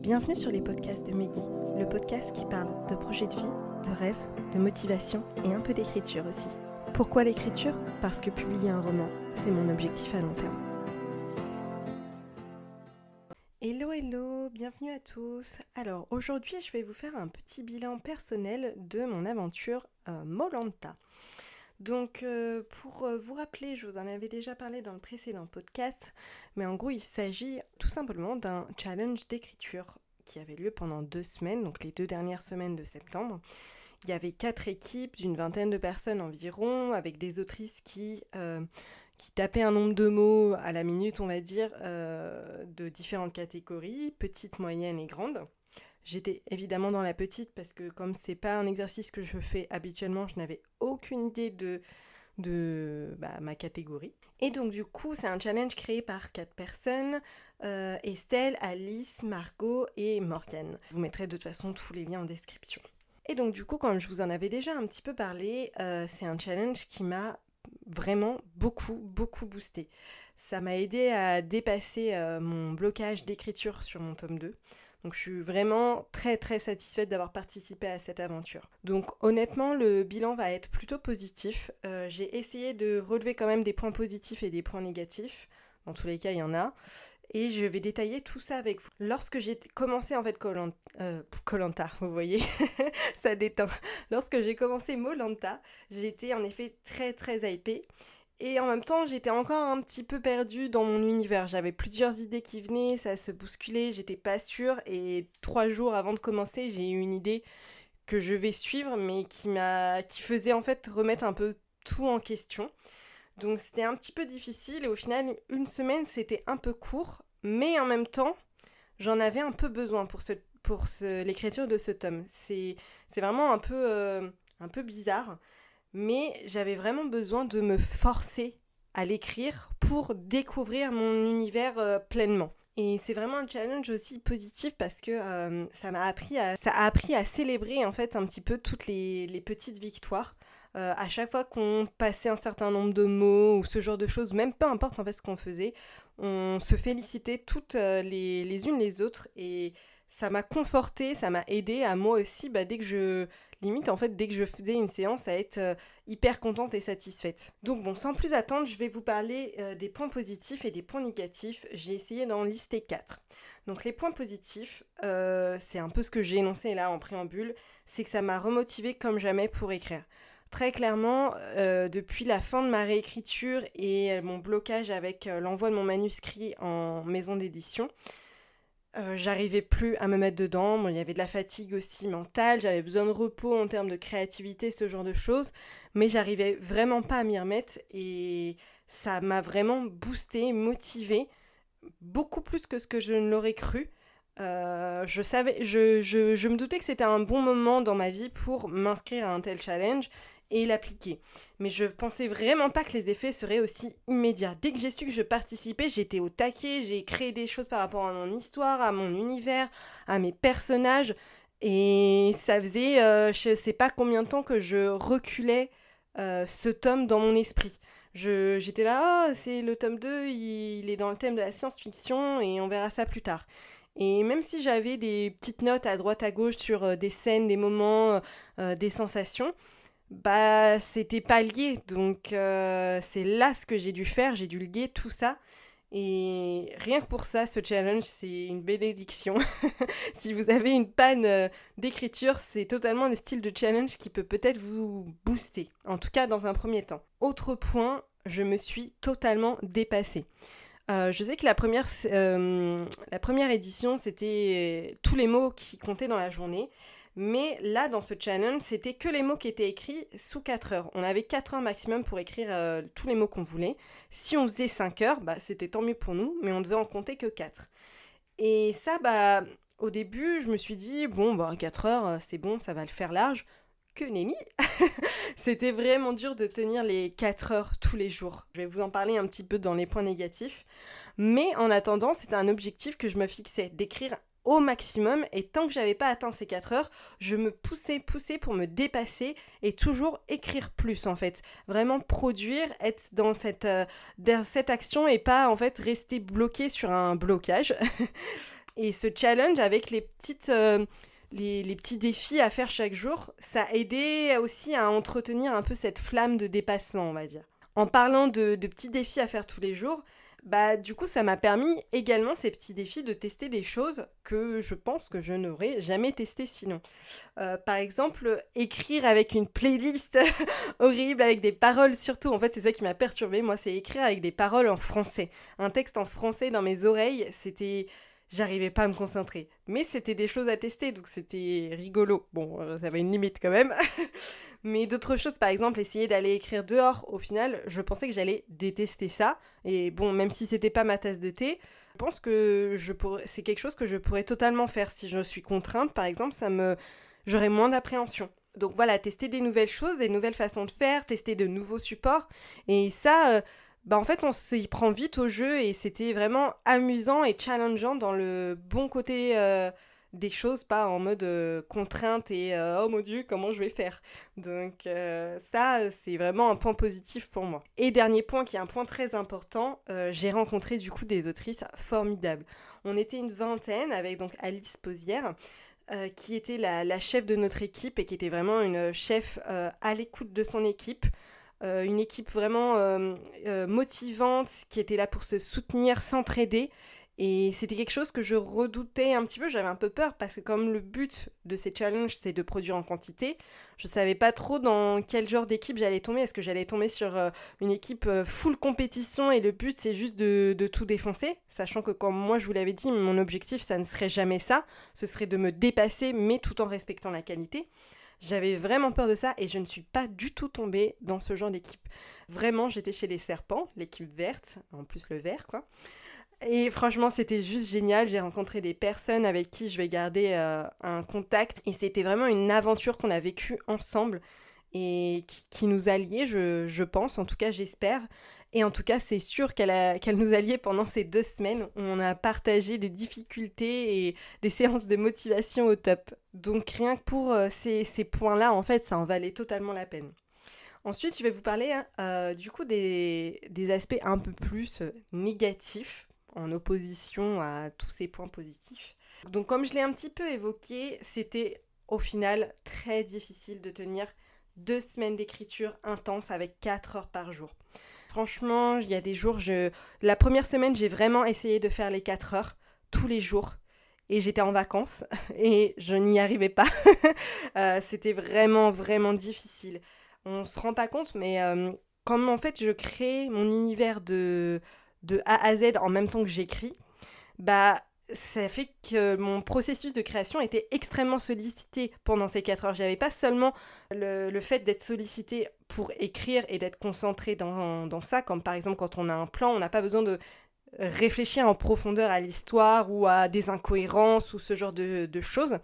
Bienvenue sur les podcasts de Meggy, le podcast qui parle de projets de vie, de rêves, de motivation et un peu d'écriture aussi. Pourquoi l'écriture? Parce que publier un roman, c'est mon objectif à long terme. Hello hello, bienvenue à tous. Alors aujourd'hui je vais vous faire un petit bilan personnel de mon aventure euh, Molanta. Donc euh, pour euh, vous rappeler, je vous en avais déjà parlé dans le précédent podcast, mais en gros il s'agit tout simplement d'un challenge d'écriture qui avait lieu pendant deux semaines, donc les deux dernières semaines de septembre. Il y avait quatre équipes d'une vingtaine de personnes environ, avec des autrices qui, euh, qui tapaient un nombre de mots à la minute, on va dire, de différentes catégories, petites, moyennes et grandes. J'étais évidemment dans la petite parce que comme c'est pas un exercice que je fais habituellement, je n'avais aucune idée de, de bah, ma catégorie. Et donc du coup, c'est un challenge créé par quatre personnes, euh, Estelle, Alice, Margot et Morgane. Je vous mettrai de toute façon tous les liens en description. Et donc du coup, comme je vous en avais déjà un petit peu parlé, euh, c'est un challenge qui m'a vraiment beaucoup, beaucoup boosté. Ça m'a aidé à dépasser euh, mon blocage d'écriture sur mon tome 2. Donc je suis vraiment très très satisfaite d'avoir participé à cette aventure. Donc honnêtement, le bilan va être plutôt positif. Euh, j'ai essayé de relever quand même des points positifs et des points négatifs. Dans tous les cas, il y en a. Et je vais détailler tout ça avec vous. Lorsque j'ai commencé en fait Colanta, euh, vous voyez, ça détend. Lorsque j'ai commencé Molanta, j'étais en effet très très hypée. Et en même temps, j'étais encore un petit peu perdue dans mon univers. J'avais plusieurs idées qui venaient, ça se bousculait, j'étais pas sûre. Et trois jours avant de commencer, j'ai eu une idée que je vais suivre, mais qui m'a, qui faisait en fait remettre un peu tout en question. Donc c'était un petit peu difficile et au final, une semaine, c'était un peu court, mais en même temps, j'en avais un peu besoin pour ce, pour l'écriture de ce tome. C'est, c'est vraiment un peu, euh, un peu bizarre mais j'avais vraiment besoin de me forcer à l'écrire pour découvrir mon univers euh, pleinement. Et c'est vraiment un challenge aussi positif parce que euh, ça m'a appris à ça a appris à célébrer en fait un petit peu toutes les, petites victoires. Euh, à chaque fois qu'on passait un certain nombre de mots ou ce genre de choses, même peu importe en fait ce qu'on faisait, on se félicitait toutes les, les unes les autres et ça m'a conforté, ça m'a aidé à moi aussi, bah, dès que je, limite en fait dès que je faisais une séance à être euh, hyper contente et satisfaite. Donc bon, sans plus attendre, je vais vous parler euh, des points positifs et des points négatifs. J'ai essayé d'en lister quatre. Donc les points positifs, euh, c'est un peu ce que j'ai énoncé là en préambule, c'est que ça m'a remotivé comme jamais pour écrire. Très clairement, depuis la fin de ma réécriture et mon blocage avec l'envoi de mon manuscrit en maison d'édition, euh, j'arrivais plus à me mettre dedans. il y avait de la fatigue aussi mentale, j'avais besoin de repos en termes de créativité, ce genre de choses, mais j'arrivais vraiment pas à m'y remettre et ça m'a vraiment boosté, motivé, beaucoup plus que ce que je ne l'aurais cru. Euh, je, savais, je, je, je me doutais que c'était un bon moment dans ma vie pour m'inscrire à un tel challenge et l'appliquer. Mais je pensais vraiment pas que les effets seraient aussi immédiats. Dès que j'ai su que je participais, j'étais au taquet, j'ai créé des choses par rapport à mon histoire, à mon univers, à mes personnages. Et ça faisait euh, je sais pas combien de temps que je reculais euh, ce tome dans mon esprit. J'étais là, oh, c'est le tome 2, il, est dans le thème de la science-fiction et on verra ça plus tard. Et même si j'avais des petites notes à droite à gauche sur euh, des scènes, des moments, des sensations, bah c'était pas lié. Donc euh, c'est là ce que j'ai dû faire, j'ai dû lier tout ça. Et rien que pour ça, ce challenge, c'est une bénédiction. si vous avez une panne euh, d'écriture, c'est totalement le style de challenge qui peut peut-être vous booster, en tout cas dans un premier temps. Autre point, je me suis totalement dépassée. Euh, je sais que la première, la première édition, c'était tous les mots qui comptaient dans la journée. Mais là, dans ce challenge, c'était que les mots qui étaient écrits sous 4 heures. On avait 4 heures maximum pour écrire euh, tous les mots qu'on voulait. Si on faisait 5 heures, bah, c'était tant mieux pour nous, mais on devait en compter que 4. Et ça, bah, au début, je me suis dit, bon, bah, 4 heures, euh, c'est bon, ça va le faire large. Que nenni C'était vraiment dur de tenir les 4 heures tous les jours. Je vais vous en parler un petit peu dans les points négatifs. Mais en attendant, c'était un objectif que je me fixais, d'écrire au maximum et tant que j'avais pas atteint ces 4 heures, je me poussais, poussais pour me dépasser et toujours écrire plus en fait. Vraiment produire, être dans cette, euh, dans cette action et pas en fait rester bloqué sur un blocage. Et ce challenge avec les petites... les, petits défis à faire chaque jour, ça a aidé aussi à entretenir un peu cette flamme de dépassement, on va dire. En parlant de petits défis à faire tous les jours, bah du coup ça m'a permis également ces petits défis de tester des choses que je pense que je n'aurais jamais testées sinon. Euh, par exemple, écrire avec une playlist horrible avec des paroles surtout, en fait c'est ça qui m'a perturbée, moi c'est écrire avec des paroles en français. Un texte en français dans mes oreilles, c'était j'arrivais pas à me concentrer. Mais c'était des choses à tester, donc c'était rigolo. Bon, euh, ça avait une limite quand même. Mais d'autres choses, par exemple, essayer d'aller écrire dehors, au final, je pensais que j'allais détester ça. Et bon, même si c'était pas ma tasse de thé, je pense que je pourrais... c'est quelque chose que je pourrais totalement faire. Si je suis contrainte, par exemple, ça me... j'aurais moins d'appréhension. Donc voilà, tester des nouvelles choses, des nouvelles façons de faire, tester de nouveaux supports. Et ça, euh, bah en fait on s'y prend vite au jeu et c'était vraiment amusant et challengeant dans le bon côté euh, des choses, pas en mode euh, contrainte et euh, oh mon dieu comment je vais faire? Donc ça c'est vraiment un point positif pour moi. Et dernier point qui est un point très important, j'ai rencontré du coup des autrices formidables. On était une vingtaine avec donc Alice Posière. qui était la, la, chef de notre équipe et qui était vraiment une chef à l'écoute de son équipe, euh, une équipe vraiment euh, euh, motivante qui était là pour se soutenir, s'entraider. Et c'était quelque chose que je redoutais un petit peu, j'avais un peu peur parce que comme le but de ces challenges c'est de produire en quantité, je savais pas trop dans quel genre d'équipe j'allais tomber. Est-ce que j'allais tomber sur une équipe full compétition et le but c'est juste de, de, tout défoncer? Sachant que comme moi je vous l'avais dit, mon objectif ça ne serait jamais ça, ce serait de me dépasser mais tout en respectant la qualité. J'avais vraiment peur de ça et je ne suis pas du tout tombée dans ce genre d'équipe. Vraiment, j'étais chez les serpents, l'équipe verte, en plus le vert quoi. Et franchement, c'était juste génial. J'ai rencontré des personnes avec qui je vais garder euh, un contact. Et c'était vraiment une aventure qu'on a vécue ensemble et qui, nous a liés, je, pense, en tout cas j'espère. Et en tout cas, c'est sûr qu'elle nous a liés pendant ces deux semaines. On a partagé des difficultés et des séances de motivation au top. Donc rien que pour euh, ces, points-là, en fait, ça en valait totalement la peine. Ensuite, je vais vous parler hein, euh, du coup des, aspects un peu plus euh, négatifs en opposition à tous ces points positifs. Donc comme je l'ai un petit peu évoqué, c'était au final très difficile de tenir deux semaines d'écriture intense avec 4 heures par jour. Franchement, il y a des jours, je... la première semaine, j'ai vraiment essayé de faire les 4 heures tous les jours. Et j'étais en vacances et je n'y arrivais pas. Euh, c'était vraiment, vraiment difficile. On se rend pas compte, mais euh, comme en fait je crée mon univers de, de A à Z en même temps que j'écris, bah ça fait que mon processus de création était extrêmement sollicité pendant ces 4 heures. J'avais pas seulement le, fait d'être sollicité pour écrire et d'être concentré dans, dans, ça, comme par exemple quand on a un plan, on n'a pas besoin de réfléchir en profondeur à l'histoire ou à des incohérences ou ce genre de, de, choses.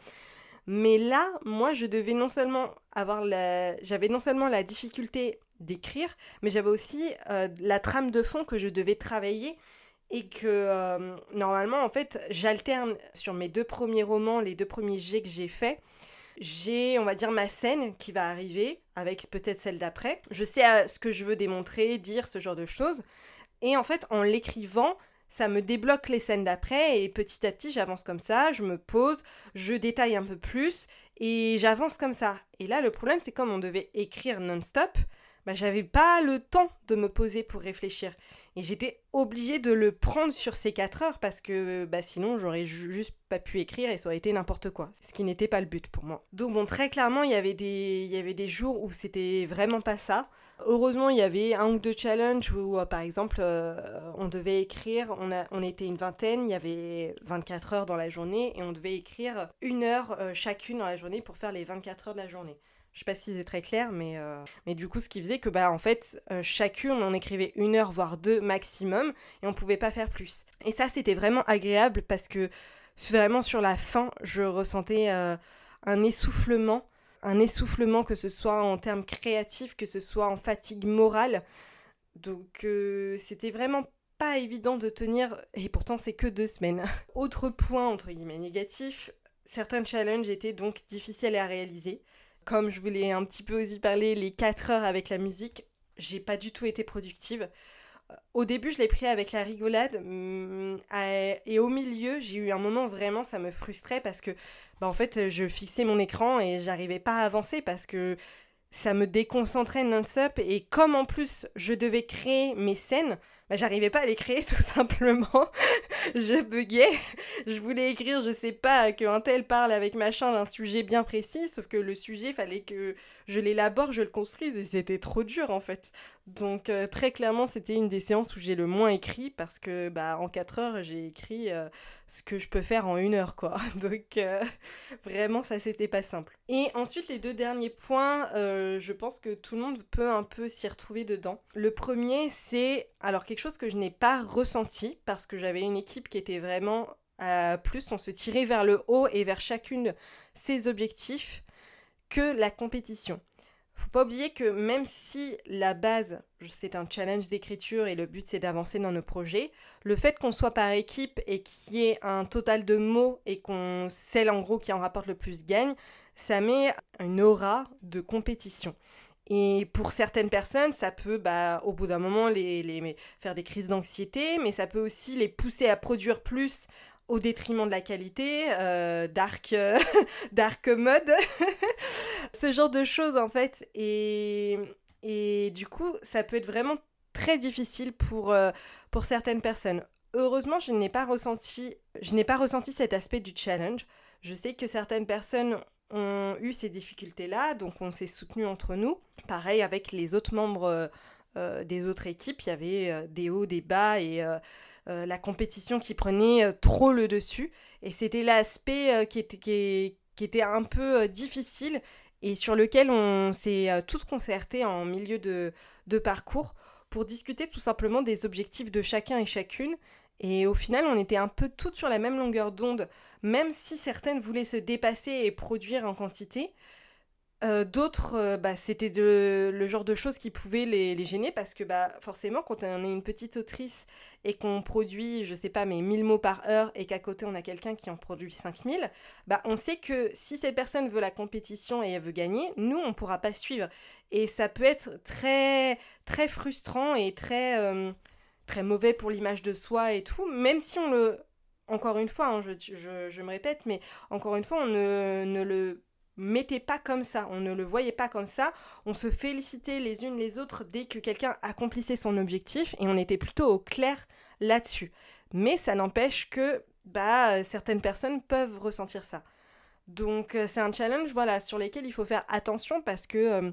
Mais là, moi, je devais non seulement avoir la... J'avais non seulement la difficulté d'écrire, mais j'avais aussi euh, la trame de fond que je devais travailler et que euh, normalement en fait j'alterne sur mes deux premiers romans, les deux premiers jets que j'ai faits. J'ai, on va dire, ma scène qui va arriver, avec peut-être celle d'après. Je sais euh, ce que je veux démontrer, dire, ce genre de choses. Et en fait, en l'écrivant, ça me débloque les scènes d'après et petit à petit j'avance comme ça, je me pose, je détaille un peu plus et j'avance comme ça. Et là le problème c'est comme on devait écrire non-stop, bah, j'avais pas le temps de me poser pour réfléchir. Et j'étais obligée de le prendre sur ces 4 heures parce que bah, sinon j'aurais juste pas pu écrire et ça aurait été n'importe quoi. Ce qui n'était pas le but pour moi. Donc bon, très clairement, il y avait des, il y avait des jours où c'était vraiment pas ça. Heureusement, il y avait un ou deux challenges où, euh, par exemple, euh, on devait écrire, on, a, on était une vingtaine, il y avait 24 heures dans la journée et on devait écrire une heure euh, chacune dans la journée pour faire les 24 heures de la journée. Je sais pas si c'est très clair, mais, euh, mais du coup, ce qui faisait que, bah, en fait, euh, chacune, on écrivait une heure, voire deux maximum, et on pouvait pas faire plus. Et ça, c'était vraiment agréable parce que, vraiment, sur la fin, je ressentais euh, un essoufflement, un essoufflement, que ce soit en termes créatifs, que ce soit en fatigue morale. Donc, c'était vraiment pas évident de tenir, et pourtant, c'est que deux semaines. Autre point, entre guillemets, négatif, certains challenges étaient donc difficiles à réaliser comme je voulais un petit peu aussi parler les 4 heures avec la musique, j'ai pas du tout été productive. au début, je l'ai pris avec la rigolade. Mm, et au milieu, j'ai eu un moment vraiment, ça me frustrait parce que, bah, en fait, je fixais mon écran et j'arrivais pas à avancer parce que ça me déconcentrait non-stop. Et comme en plus, je devais créer mes scènes, bah, j'arrivais pas à les tout simplement. je buguais. Je voulais écrire, je sais pas, qu'un tel parle avec machin d'un sujet bien précis, sauf que le sujet, fallait que je l'élabore, je le construise, et c'était trop dur en fait. Donc euh, très clairement, c'était une des séances où j'ai le moins écrit, parce que bah, en 4 heures, j'ai écrit euh, ce que je peux faire en une heure, quoi. Donc euh, vraiment, ça c'était pas simple. Et ensuite, les deux derniers points, je pense que tout le monde peut un peu s'y retrouver dedans. Le premier, c'est alors quelque chose que je n'ai pas ressenti parce que j'avais une équipe qui était vraiment plus, on se tirait vers le haut et vers chacune ses objectifs que la compétition. Faut pas oublier que même si la base, c'est un challenge d'écriture et le but c'est d'avancer dans nos projets, le fait qu'on soit par équipe et qu'il y ait un total de mots et qu'on celle en gros qui en rapporte le plus gagne, ça met une aura de compétition. Et pour certaines personnes, ça peut, bah, au bout d'un moment, les, les, faire des crises d'anxiété, mais ça peut aussi les pousser à produire plus au détriment de la qualité, euh, dark, euh, dark mode, ce genre de choses en fait. Et, et du coup, ça peut être vraiment très difficile pour, euh, pour certaines personnes. Heureusement, je n'ai pas ressenti, je n'ai pas ressenti cet aspect du challenge. Je sais que certaines personnes ont eu ces difficultés-là, donc on s'est soutenu entre nous. Pareil avec les autres membres euh, euh, des autres équipes, il y avait des hauts, des bas et la compétition qui prenait trop le dessus. Et c'était l'aspect qui, était, qui, était un peu difficile et sur lequel on s'est tous concertés en milieu de, de parcours pour discuter tout simplement des objectifs de chacun et chacune et au final, on était un peu toutes sur la même longueur d'onde, même si certaines voulaient se dépasser et produire en quantité. Euh, d'autres, euh, bah, c'était le genre de choses qui pouvaient les, gêner parce que bah, forcément, quand on est une petite autrice et qu'on produit, je sais pas, mais 1000 mots par heure et qu'à côté on a quelqu'un qui en produit 5000, bah, on sait que si cette personne veut la compétition et elle veut gagner, nous, on pourra pas suivre. Et ça peut être très, très frustrant et très. Euh, très mauvais pour l'image de soi et tout, même si on le... Encore une fois, hein, je, je, me répète, mais encore une fois, on ne, ne le mettait pas comme ça, on ne le voyait pas comme ça, on se félicitait les unes les autres dès que quelqu'un accomplissait son objectif et on était plutôt au clair là-dessus. Mais ça n'empêche que bah, certaines personnes peuvent ressentir ça. Donc euh, c'est un challenge voilà, sur lequel il faut faire attention parce que euh,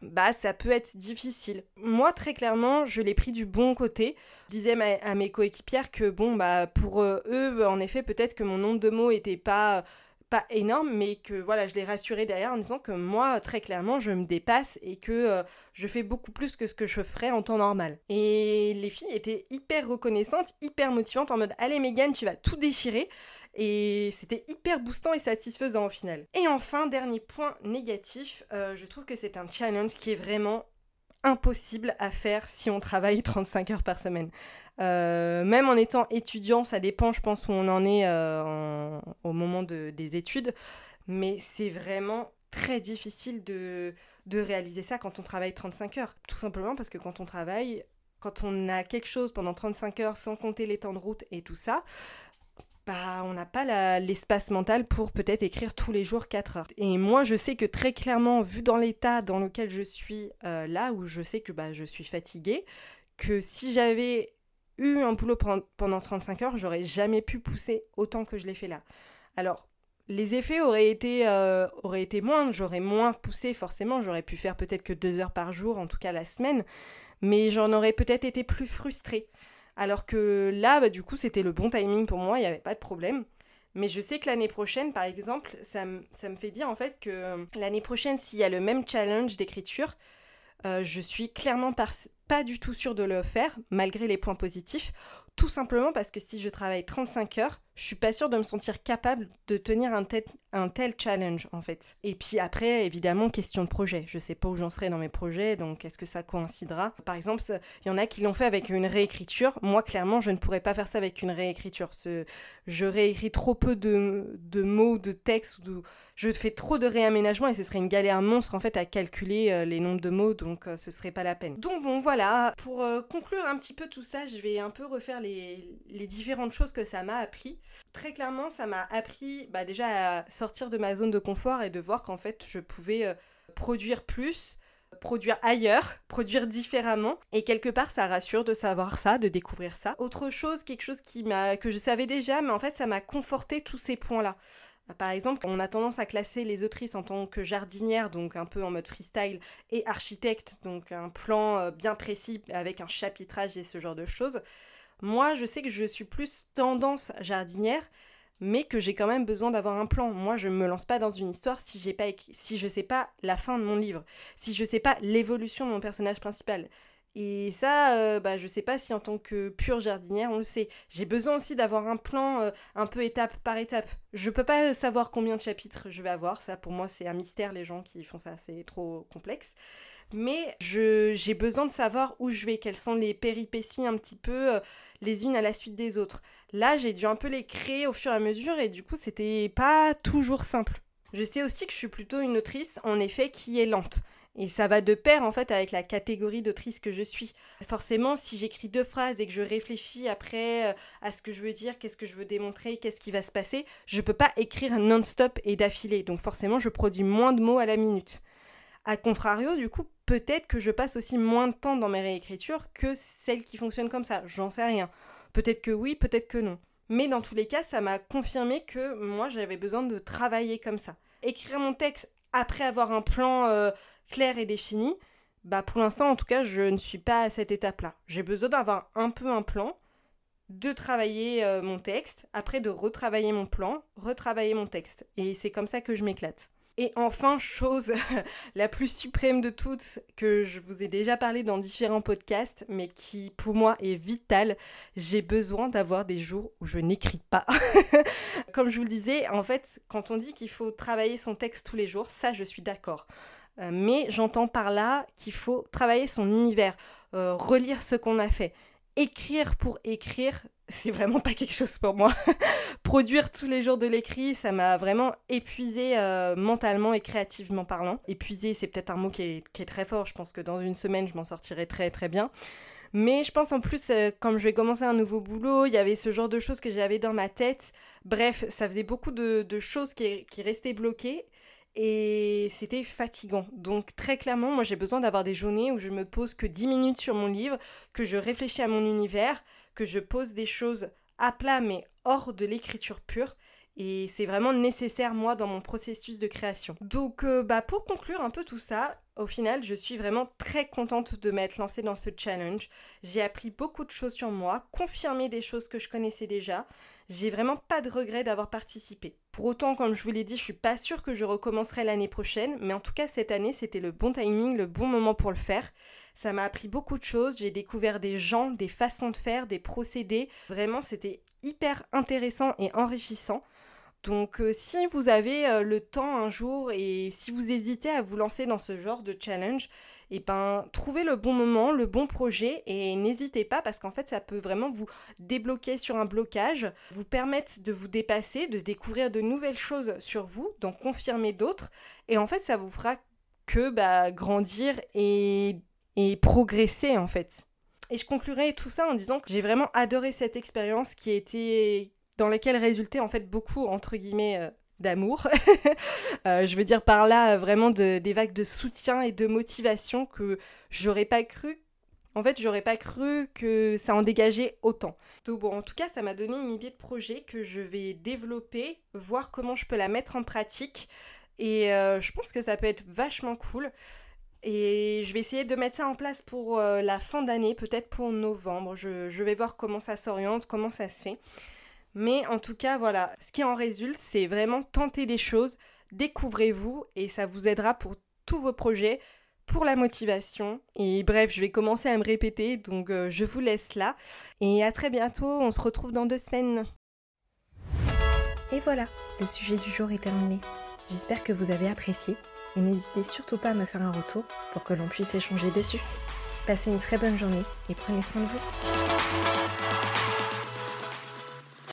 bah ça peut être difficile. Moi très clairement, je l'ai pris du bon côté. Je disais à mes coéquipières que bon bah pour euh, eux en effet peut-être que mon nombre de mots était pas pas énorme, mais que voilà, je les rassurais derrière en disant que moi, très clairement, je me dépasse et que euh, je fais beaucoup plus que ce que je ferais en temps normal. Et les filles étaient hyper reconnaissantes, hyper motivantes, en mode Allez, Megan, tu vas tout déchirer. Et c'était hyper boostant et satisfaisant au final. Et enfin, dernier point négatif, euh, je trouve que c'est un challenge qui est vraiment impossible à faire si on travaille 35 heures par semaine. Euh, même en étant étudiant, ça dépend, je pense, où on en est euh, au moment des études, mais c'est vraiment très difficile de, de réaliser ça quand on travaille 35 heures. Tout simplement parce que quand on travaille, quand on a quelque chose pendant 35 heures sans compter les temps de route et tout ça, bah, on n'a pas l'espace mental pour peut-être écrire tous les jours 4 heures. Et moi, je sais que très clairement, vu dans l'état dans lequel je suis euh, là, où je sais que bah, je suis fatiguée, que si j'avais eu un boulot pendant 35 heures, j'aurais jamais pu pousser autant que je l'ai fait là. Alors, les effets auraient été, euh, auraient été moindres, j'aurais moins poussé forcément, j'aurais pu faire peut-être que 2 heures par jour, en tout cas la semaine, mais j'en aurais peut-être été plus frustrée. Alors que là, bah, du coup, c'était le bon timing pour moi, il n'y avait pas de problème. Mais je sais que l'année prochaine, par exemple, ça, me fait dire en fait que euh, l'année prochaine, s'il y a le même challenge d'écriture, euh, je suis clairement pas du tout sûre de le faire, malgré les points positifs. Tout simplement parce que si je travaille 35 heures, je suis pas sûre de me sentir capable de tenir un tel, un tel challenge en fait. Et puis après, évidemment, question de projet. Je sais pas où j'en serai dans mes projets, donc est-ce que ça coïncidera? Par exemple, il y en a qui l'ont fait avec une réécriture. Moi, clairement, je ne pourrais pas faire ça avec une réécriture. Ce, je réécris trop peu de, de mots, de textes, ou je fais trop de réaménagements et ce serait une galère monstre en fait à calculer euh, les nombres de mots, donc euh, ce serait pas la peine. Donc bon, voilà. Pour euh, conclure un petit peu tout ça, je vais un peu refaire les, les différentes choses que ça m'a appris. Très clairement, ça m'a appris bah, déjà à sortir de ma zone de confort et de voir qu'en fait, je pouvais euh, produire plus, produire ailleurs, produire différemment. Et quelque part, ça rassure de savoir ça, de découvrir ça. Autre chose, quelque chose qui m'a, que je savais déjà, mais en fait, ça m'a conforté tous ces points-là. Par exemple, on a tendance à classer les autrices en tant que jardinière, donc un peu en mode freestyle, et architecte, donc un plan euh, bien précis avec un chapitrage et ce genre de choses. Moi, je sais que je suis plus tendance jardinière, mais que j'ai quand même besoin d'avoir un plan. Moi, je ne me lance pas dans une histoire si j'ai pas si je sais pas la fin de mon livre, si je sais pas l'évolution de mon personnage principal. Et ça, euh, bah, je sais pas si en tant que pure jardinière, on le sait. J'ai besoin aussi d'avoir un plan euh, un peu étape par étape. Je peux pas savoir combien de chapitres je vais avoir. Ça, pour moi, c'est un mystère, les gens qui font ça. C'est trop complexe mais j'ai besoin de savoir où je vais, quelles sont les péripéties un petit peu euh, les unes à la suite des autres. Là, j'ai dû un peu les créer au fur et à mesure et du coup, c'était pas toujours simple. Je sais aussi que je suis plutôt une autrice, en effet, qui est lente. Et ça va de pair en fait avec la catégorie d'autrice que je suis. Forcément, si j'écris deux phrases et que je réfléchis après euh, à ce que je veux dire, qu'est-ce que je veux démontrer, qu'est-ce qui va se passer, je peux pas écrire non-stop et d'affilée. Donc forcément, je produis moins de mots à la minute. A contrario, du coup, peut-être que je passe aussi moins de temps dans mes réécritures que celles qui fonctionnent comme ça. J'en sais rien. Peut-être que oui, peut-être que non. Mais dans tous les cas, ça m'a confirmé que moi, j'avais besoin de travailler comme ça. Écrire mon texte après avoir un plan euh, clair et défini, bah pour l'instant, en tout cas, je ne suis pas à cette étape-là. J'ai besoin d'avoir un peu un plan, de travailler euh, mon texte, après de retravailler mon plan, retravailler mon texte. Et c'est comme ça que je m'éclate. Et enfin, chose la plus suprême de toutes, que je vous ai déjà parlé dans différents podcasts, mais qui pour moi est vitale, j'ai besoin d'avoir des jours où je n'écris pas. Comme je vous le disais, en fait, quand on dit qu'il faut travailler son texte tous les jours, ça je suis d'accord. Euh, mais j'entends par là qu'il faut travailler son univers, euh, relire ce qu'on a fait. Écrire pour écrire, c'est vraiment pas quelque chose pour moi. Produire tous les jours de l'écrit, ça m'a vraiment épuisé euh, mentalement et créativement parlant. Épuisé, c'est peut-être un mot qui est, très fort. Je pense que dans une semaine, je m'en sortirai très très bien. Mais je pense en plus, euh, comme je vais commencer un nouveau boulot, il y avait ce genre de choses que j'avais dans ma tête. Bref, ça faisait beaucoup de, choses qui, qui restaient bloquées et c'était fatigant. Donc très clairement, moi j'ai besoin d'avoir des journées où je me pose que 10 minutes sur mon livre, que je réfléchis à mon univers, que je pose des choses à plat mais hors de l'écriture pure. Et c'est vraiment nécessaire moi dans mon processus de création. Donc euh, bah pour conclure un peu tout ça, au final je suis vraiment très contente de m'être lancée dans ce challenge. J'ai appris beaucoup de choses sur moi, confirmé des choses que je connaissais déjà. J'ai vraiment pas de regret d'avoir participé. Pour autant, comme je vous l'ai dit, je suis pas sûre que je recommencerai l'année prochaine, mais en tout cas cette année c'était le bon timing, le bon moment pour le faire. Ça m'a appris beaucoup de choses, j'ai découvert des gens, des façons de faire, des procédés. Vraiment, c'était hyper intéressant et enrichissant. Donc euh, si vous avez euh, le temps un jour et si vous hésitez à vous lancer dans ce genre de challenge, et eh ben trouvez le bon moment, le bon projet et n'hésitez pas parce qu'en fait ça peut vraiment vous débloquer sur un blocage, vous permettre de vous dépasser, de découvrir de nouvelles choses sur vous, d'en confirmer d'autres et en fait ça vous fera que bah, grandir et progresser en fait. Et je conclurai tout ça en disant que j'ai vraiment adoré cette expérience qui était dans laquelle résultait en fait beaucoup entre guillemets euh, d'amour. Euh, je veux dire par là vraiment de, des vagues de soutien et de motivation que j'aurais pas cru. En fait, j'aurais pas cru que ça en dégageait autant. Donc bon, en tout cas, ça m'a donné une idée de projet que je vais développer, voir comment je peux la mettre en pratique. Et euh, je pense que ça peut être vachement cool. Et je vais essayer de mettre ça en place pour euh, la fin d'année, peut-être pour novembre. Je, vais voir comment ça s'oriente, comment ça se fait. Mais en tout cas, voilà, ce qui en résulte, c'est vraiment tenter des choses, découvrez-vous et ça vous aidera pour tous vos projets, pour la motivation. Et bref, je vais commencer à me répéter, donc euh, je vous laisse là. Et à très bientôt, on se retrouve dans deux semaines. Et voilà, le sujet du jour est terminé. J'espère que vous avez apprécié et n'hésitez surtout pas à me faire un retour pour que l'on puisse échanger dessus. Passez une très bonne journée et prenez soin de vous.